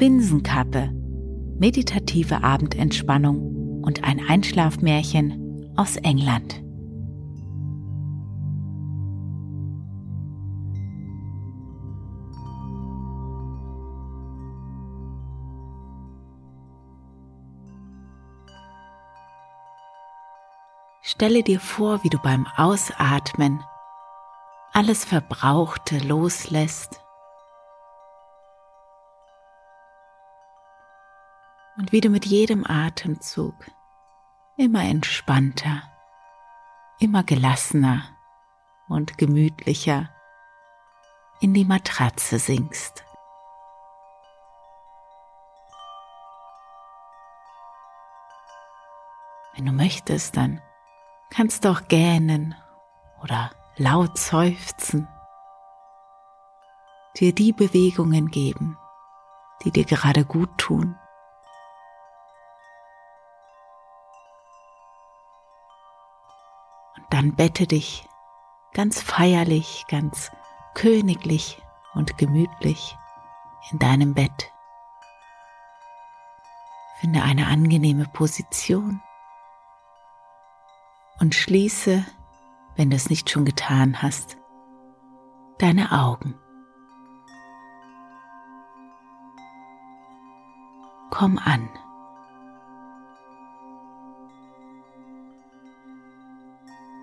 Binsenkappe, meditative Abendentspannung und ein Einschlafmärchen aus England. Stelle dir vor, wie du beim Ausatmen alles Verbrauchte loslässt und wie du mit jedem Atemzug immer entspannter, immer gelassener und gemütlicher in die Matratze sinkst. Wenn du möchtest, dann kannst du auch gähnen oder laut seufzen, dir die Bewegungen geben, die dir gerade gut tun. Dann bette dich ganz feierlich, ganz königlich und gemütlich in deinem Bett. Finde eine angenehme Position und schließe, wenn du es nicht schon getan hast, deine Augen. Komm an.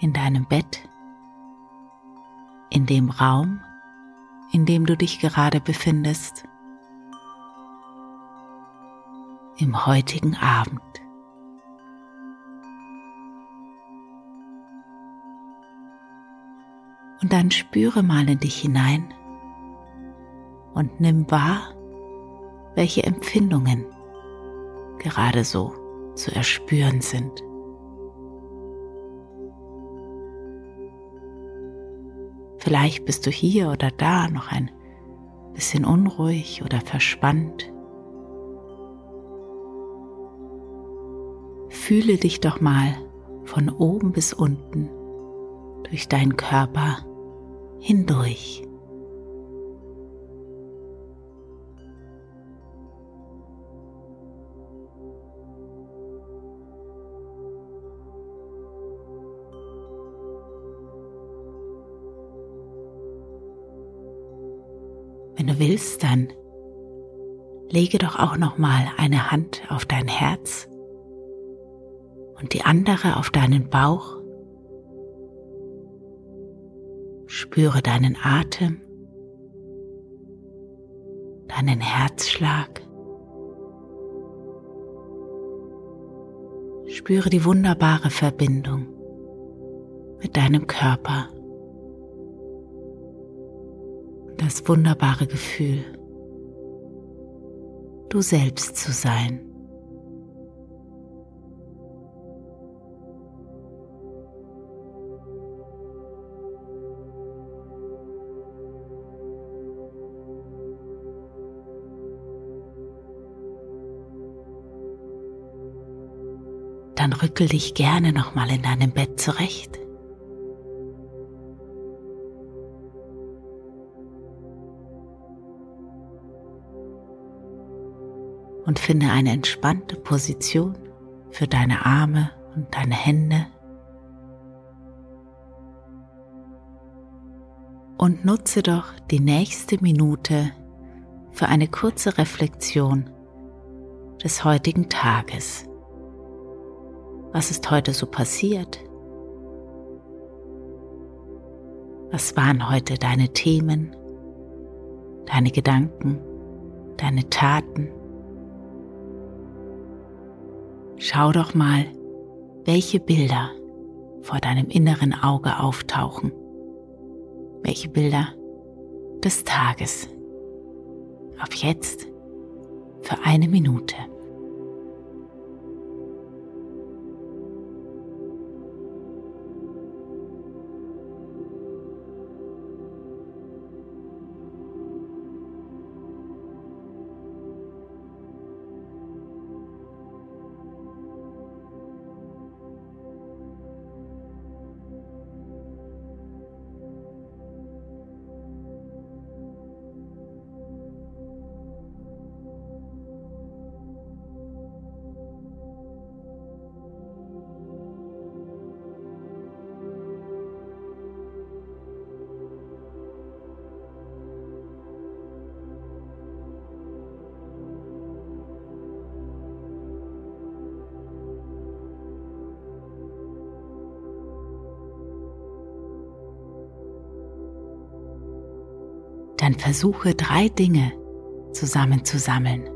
In deinem Bett, in dem Raum, in dem du dich gerade befindest, im heutigen Abend. Und dann spüre mal in dich hinein und nimm wahr, welche Empfindungen gerade so zu erspüren sind. Vielleicht bist du hier oder da noch ein bisschen unruhig oder verspannt. Fühle dich doch mal von oben bis unten durch deinen Körper hindurch. Du willst, dann lege doch auch noch mal eine Hand auf dein Herz und die andere auf deinen Bauch Spüre deinen Atem, deinen Herzschlag. Spüre die wunderbare Verbindung mit deinem Körper. Das wunderbare Gefühl, du selbst zu sein. dann rückel dich gerne nochmal in deinem Bett zurecht. Und finde eine entspannte Position für deine Arme und deine Hände. und nutze doch die nächste Minute für eine kurze Reflexion des heutigen Tages. Was ist heute so passiert? Was waren heute deine Themen, deine Gedanken, deine Taten? Schau doch mal, welche Bilder vor deinem inneren Auge auftauchen. Welche Bilder des Tages. Ab jetzt für eine Minute. Dann versuche drei Dinge zusammenzusammeln,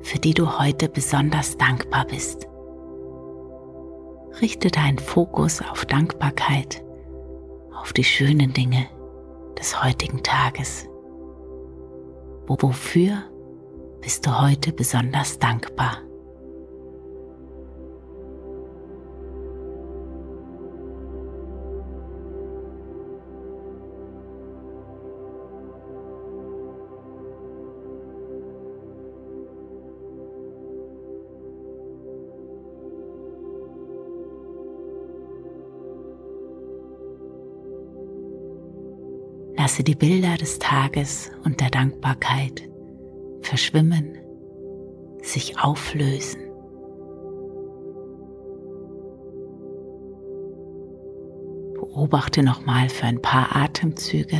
für die du heute besonders dankbar bist. Richte deinen Fokus auf Dankbarkeit, auf die schönen Dinge des heutigen Tages. Wofür bist du heute besonders dankbar? Lasse die Bilder des Tages und der Dankbarkeit verschwimmen, sich auflösen. Beobachte nochmal für ein paar Atemzüge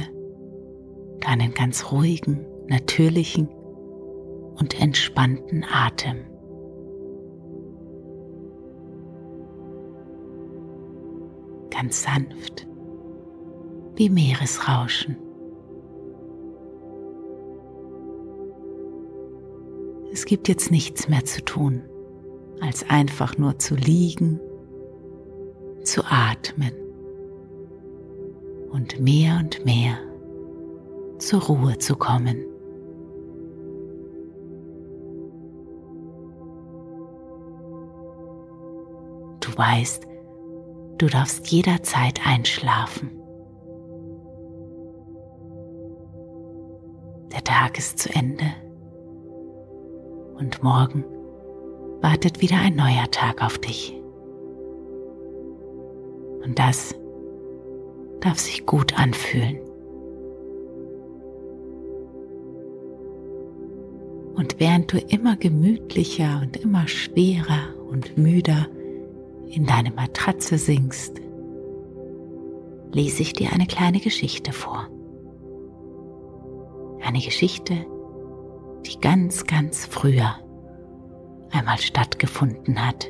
deinen ganz ruhigen, natürlichen und entspannten Atem. Ganz sanft wie Meeresrauschen. Es gibt jetzt nichts mehr zu tun, als einfach nur zu liegen, zu atmen und mehr und mehr zur Ruhe zu kommen. Du weißt, du darfst jederzeit einschlafen. Tag ist zu Ende und morgen wartet wieder ein neuer Tag auf dich. Und das darf sich gut anfühlen. Und während du immer gemütlicher und immer schwerer und müder in deine Matratze sinkst, lese ich dir eine kleine Geschichte vor. Eine Geschichte, die ganz, ganz früher einmal stattgefunden hat.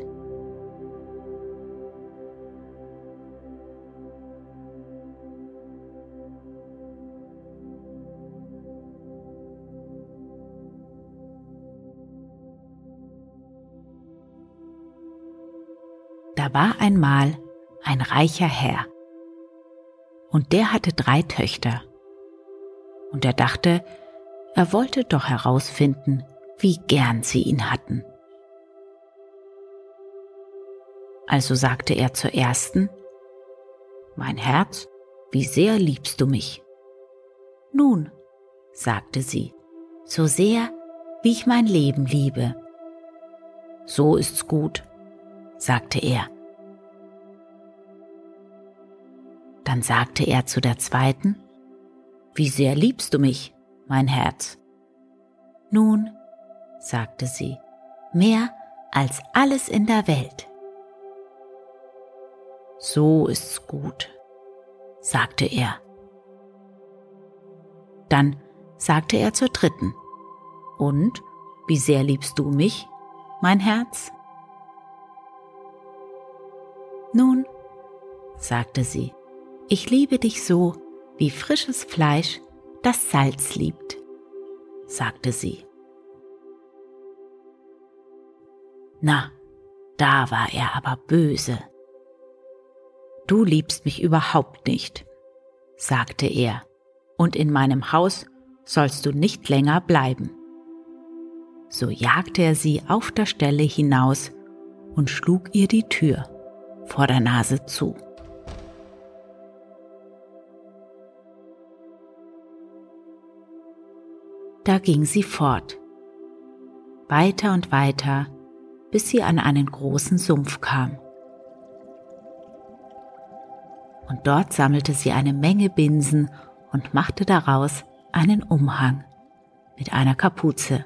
Da war einmal ein reicher Herr, und der hatte drei Töchter und er dachte, er wollte doch herausfinden, wie gern sie ihn hatten. Also sagte er zur ersten, Mein Herz, wie sehr liebst du mich? Nun, sagte sie, so sehr, wie ich mein Leben liebe. So ist's gut, sagte er. Dann sagte er zu der zweiten, wie sehr liebst du mich, mein Herz? Nun, sagte sie, mehr als alles in der Welt. So ist's gut, sagte er. Dann sagte er zur dritten. Und wie sehr liebst du mich, mein Herz? Nun, sagte sie, ich liebe dich so, wie frisches Fleisch das Salz liebt, sagte sie. Na, da war er aber böse. Du liebst mich überhaupt nicht, sagte er, und in meinem Haus sollst du nicht länger bleiben. So jagte er sie auf der Stelle hinaus und schlug ihr die Tür vor der Nase zu. Da ging sie fort, weiter und weiter, bis sie an einen großen Sumpf kam. Und dort sammelte sie eine Menge Binsen und machte daraus einen Umhang mit einer Kapuze,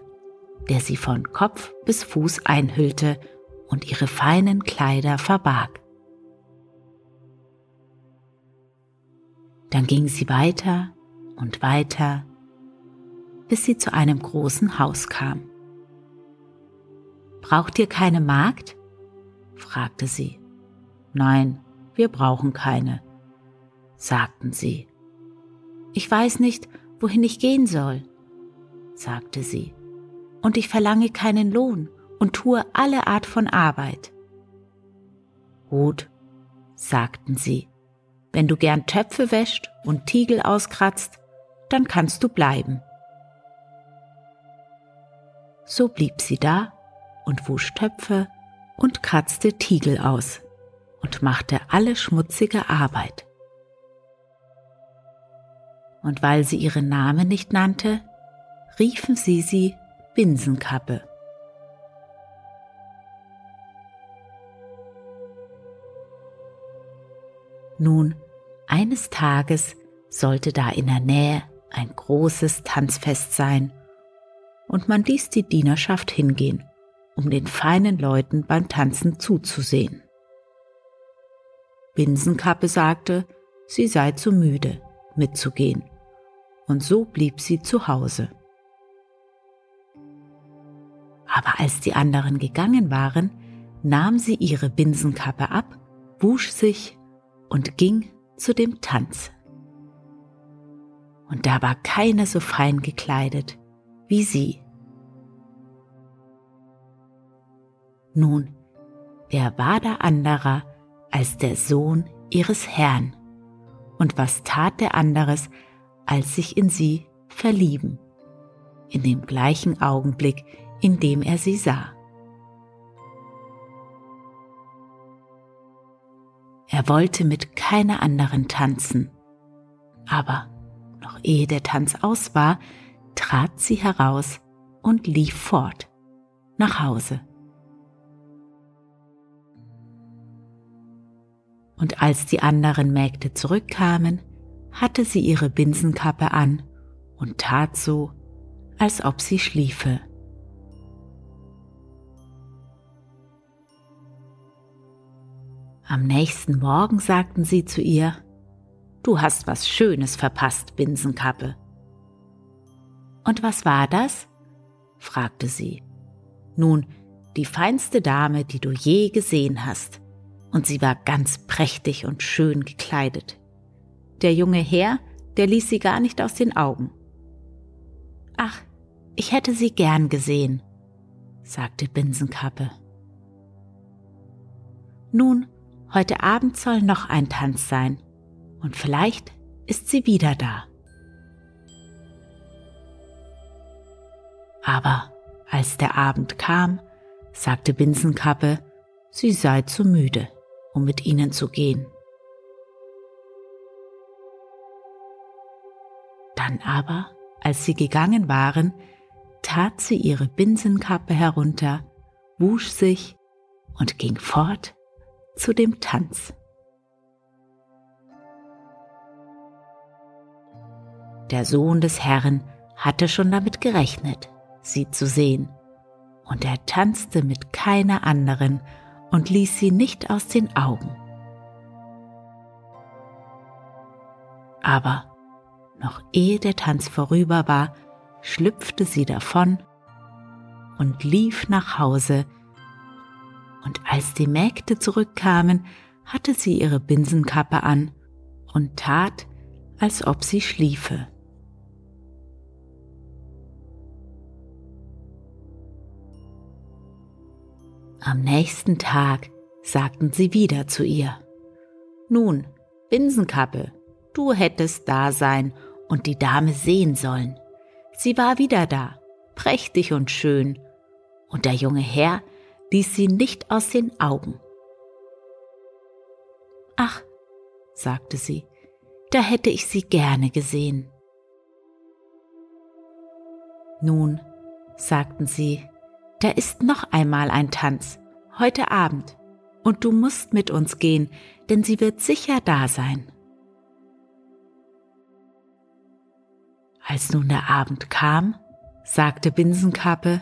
der sie von Kopf bis Fuß einhüllte und ihre feinen Kleider verbarg. Dann ging sie weiter und weiter, bis sie zu einem großen Haus kam. Braucht ihr keine Magd? fragte sie. Nein, wir brauchen keine, sagten sie. Ich weiß nicht, wohin ich gehen soll, sagte sie, und ich verlange keinen Lohn und tue alle Art von Arbeit. Gut, sagten sie, wenn du gern Töpfe wäscht und Tiegel auskratzt, dann kannst du bleiben. So blieb sie da und wusch Töpfe und kratzte Tiegel aus und machte alle schmutzige Arbeit. Und weil sie ihren Namen nicht nannte, riefen sie sie Binsenkappe. Nun, eines Tages sollte da in der Nähe ein großes Tanzfest sein, und man ließ die Dienerschaft hingehen, um den feinen Leuten beim Tanzen zuzusehen. Binsenkappe sagte, sie sei zu müde, mitzugehen, und so blieb sie zu Hause. Aber als die anderen gegangen waren, nahm sie ihre Binsenkappe ab, wusch sich und ging zu dem Tanz. Und da war keine so fein gekleidet wie sie. Nun, wer war da anderer als der Sohn ihres Herrn? Und was tat der anderes, als sich in sie verlieben? In dem gleichen Augenblick, in dem er sie sah. Er wollte mit keiner anderen tanzen. Aber noch ehe der Tanz aus war, trat sie heraus und lief fort nach Hause. Und als die anderen Mägde zurückkamen, hatte sie ihre Binsenkappe an und tat so, als ob sie schliefe. Am nächsten Morgen sagten sie zu ihr, Du hast was Schönes verpasst, Binsenkappe. Und was war das? fragte sie. Nun, die feinste Dame, die du je gesehen hast, und sie war ganz prächtig und schön gekleidet. Der junge Herr, der ließ sie gar nicht aus den Augen. Ach, ich hätte sie gern gesehen, sagte Binsenkappe. Nun, Heute Abend soll noch ein Tanz sein und vielleicht ist sie wieder da. Aber als der Abend kam, sagte Binsenkappe, sie sei zu müde, um mit ihnen zu gehen. Dann aber, als sie gegangen waren, tat sie ihre Binsenkappe herunter, wusch sich und ging fort zu dem Tanz. Der Sohn des Herrn hatte schon damit gerechnet, sie zu sehen, und er tanzte mit keiner anderen und ließ sie nicht aus den Augen. Aber Noch ehe der Tanz vorüber war, schlüpfte sie davon und lief nach Hause. Und als die Mägde zurückkamen, hatte sie ihre Binsenkappe an und tat, als ob sie schliefe. Am nächsten Tag sagten sie wieder zu ihr, Nun, Binsenkappe, du hättest da sein und die Dame sehen sollen. Sie war wieder da, prächtig und schön, und der junge Herr ließ sie nicht aus den Augen. Ach, sagte sie, da hätte ich sie gerne gesehen. Nun, sagten sie, da ist noch einmal ein Tanz, heute Abend, und du musst mit uns gehen, denn sie wird sicher da sein. Als nun der Abend kam, sagte Binsenkappe,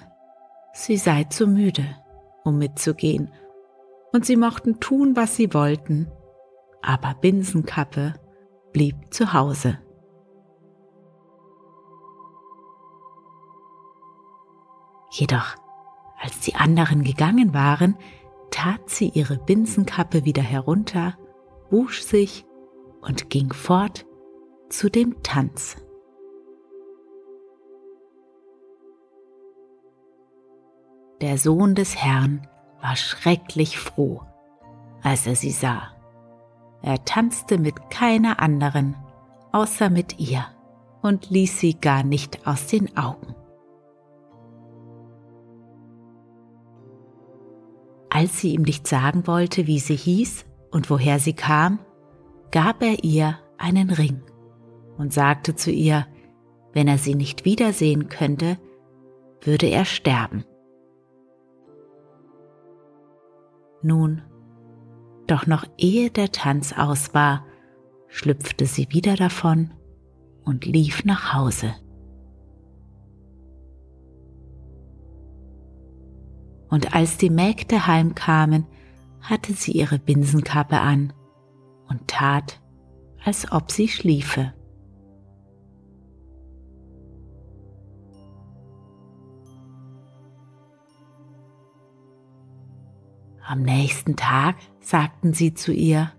sie sei zu müde, um mitzugehen, und sie mochten tun, was sie wollten, aber Binsenkappe blieb zu Hause. Jedoch, als die anderen gegangen waren, tat sie ihre Binsenkappe wieder herunter, wusch sich und ging fort zu dem Tanz. Der Sohn des Herrn war schrecklich froh, als er sie sah. Er tanzte mit keiner anderen, außer mit ihr, und ließ sie gar nicht aus den Augen. Als sie ihm nicht sagen wollte, wie sie hieß und woher sie kam, gab er ihr einen Ring und sagte zu ihr, wenn er sie nicht wiedersehen könnte, würde er sterben. Nun doch noch ehe der Tanz aus war, schlüpfte sie wieder davon und lief nach Hause. Und als die Mägde heimkamen, hatte sie ihre Binsenkappe an und tat, als ob sie schliefe. Am nächsten Tag sagten sie zu ihr,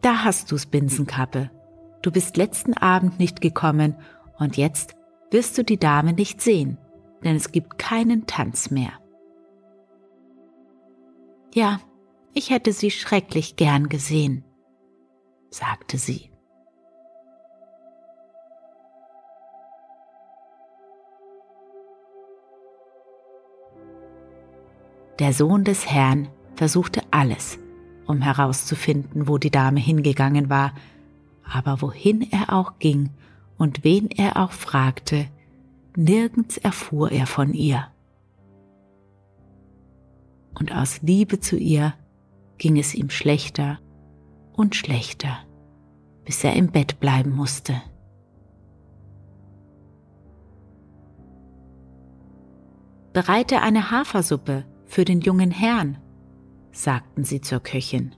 Da hast du's, Binsenkappe. Du bist letzten Abend nicht gekommen und jetzt wirst du die Dame nicht sehen, denn es gibt keinen Tanz mehr. Ja, ich hätte sie schrecklich gern gesehen, sagte sie. Der Sohn des Herrn versuchte alles, um herauszufinden, wo die Dame hingegangen war, aber wohin er auch ging und wen er auch fragte, nirgends erfuhr er von ihr. Und aus Liebe zu ihr ging es ihm schlechter und schlechter, bis er im Bett bleiben musste. Bereite eine Hafersuppe, für den jungen Herrn, sagten sie zur Köchin.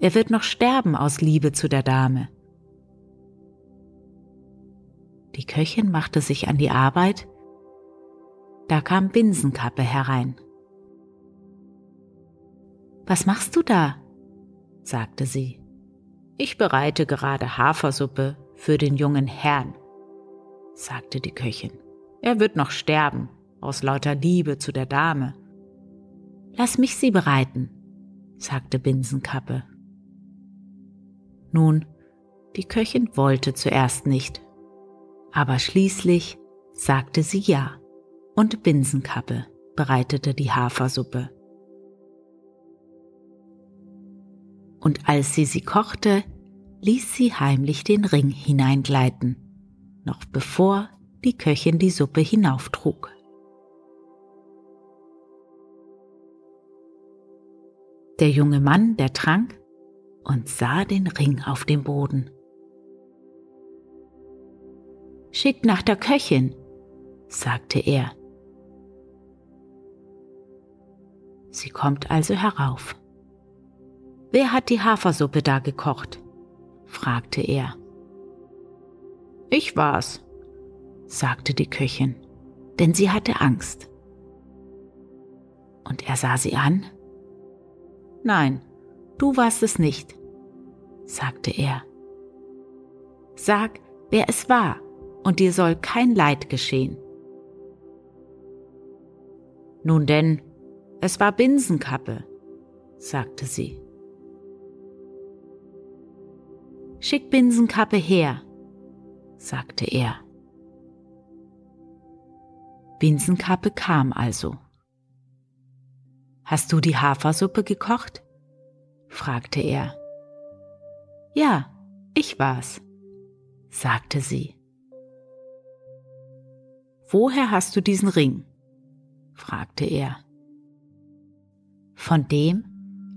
Er wird noch sterben aus Liebe zu der Dame. Die Köchin machte sich an die Arbeit, da kam Binsenkappe herein. Was machst du da? sagte sie. Ich bereite gerade Hafersuppe für den jungen Herrn, sagte die Köchin. Er wird noch sterben aus lauter Liebe zu der Dame. Lass mich sie bereiten, sagte Binsenkappe. Nun, die Köchin wollte zuerst nicht, aber schließlich sagte sie ja, und Binsenkappe bereitete die Hafersuppe. Und als sie sie kochte, ließ sie heimlich den Ring hineingleiten, noch bevor die Köchin die Suppe hinauftrug. Der junge Mann, der trank und sah den Ring auf dem Boden. Schick nach der Köchin, sagte er. Sie kommt also herauf. Wer hat die Hafersuppe da gekocht? fragte er. Ich war's, sagte die Köchin, denn sie hatte Angst. Und er sah sie an. Nein, du warst es nicht, sagte er. Sag, wer es war, und dir soll kein Leid geschehen. Nun denn, es war Binsenkappe, sagte sie. Schick Binsenkappe her, sagte er. Binsenkappe kam also. Hast du die Hafersuppe gekocht? fragte er. Ja, ich war's, sagte sie. Woher hast du diesen Ring? fragte er. Von dem,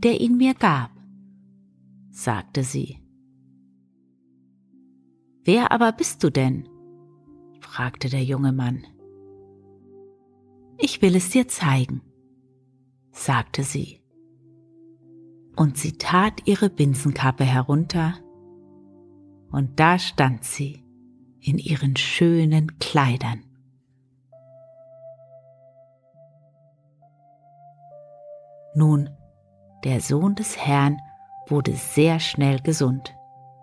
der ihn mir gab, sagte sie. Wer aber bist du denn? fragte der junge Mann. Ich will es dir zeigen, sagte sie. Und sie tat ihre Binsenkappe herunter, und da stand sie in ihren schönen Kleidern. Nun, der Sohn des Herrn wurde sehr schnell gesund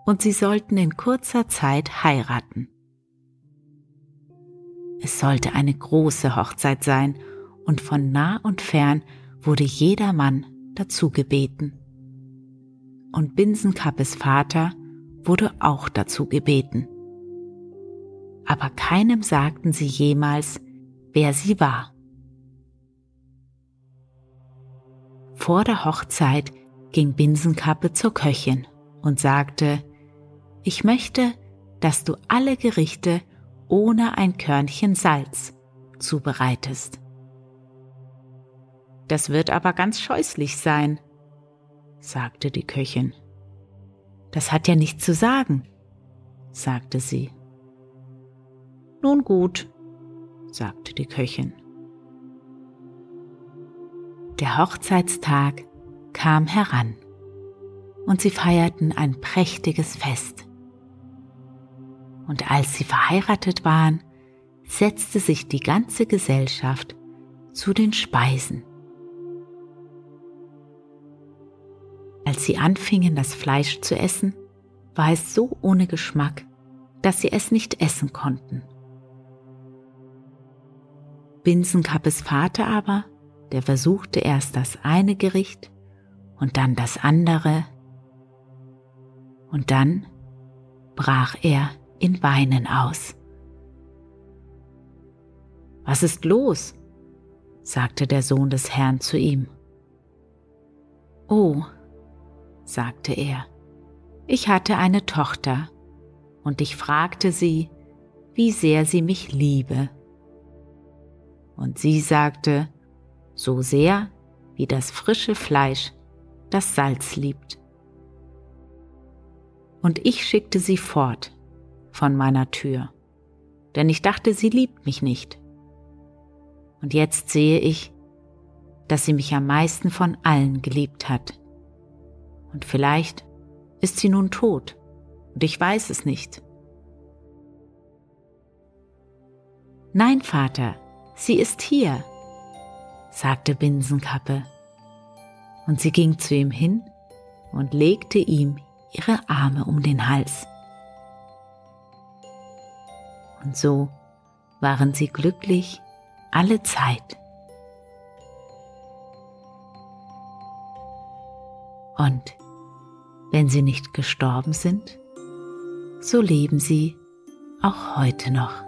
und sie sollten in kurzer Zeit heiraten. Es sollte eine große Hochzeit sein und von nah und fern wurde jeder Mann dazu gebeten. Und Binsenkappes Vater wurde auch dazu gebeten. Aber keinem sagten sie jemals, wer sie war. Vor der Hochzeit ging Binsenkappe zur Köchin und sagte, ich möchte, dass du alle Gerichte ohne ein Körnchen Salz zubereitest. Das wird aber ganz scheußlich sein, sagte die Köchin. Das hat ja nichts zu sagen, sagte sie. Nun gut, sagte die Köchin. Der Hochzeitstag kam heran und sie feierten ein prächtiges Fest. Und als sie verheiratet waren, setzte sich die ganze Gesellschaft zu den Speisen. Als sie anfingen, das Fleisch zu essen, war es so ohne Geschmack, dass sie es nicht essen konnten. Binsenkappes Vater aber, der versuchte erst das eine Gericht und dann das andere, und dann brach er in Weinen aus. Was ist los? sagte der Sohn des Herrn zu ihm. Oh, sagte er, ich hatte eine Tochter, und ich fragte sie, wie sehr sie mich liebe. Und sie sagte, so sehr wie das frische Fleisch das Salz liebt. Und ich schickte sie fort von meiner Tür, denn ich dachte, sie liebt mich nicht. Und jetzt sehe ich, dass sie mich am meisten von allen geliebt hat. Und vielleicht ist sie nun tot und ich weiß es nicht. Nein, Vater, sie ist hier, sagte Binsenkappe. Und sie ging zu ihm hin und legte ihm ihre Arme um den Hals. Und so waren sie glücklich alle Zeit. Und wenn sie nicht gestorben sind, so leben sie auch heute noch.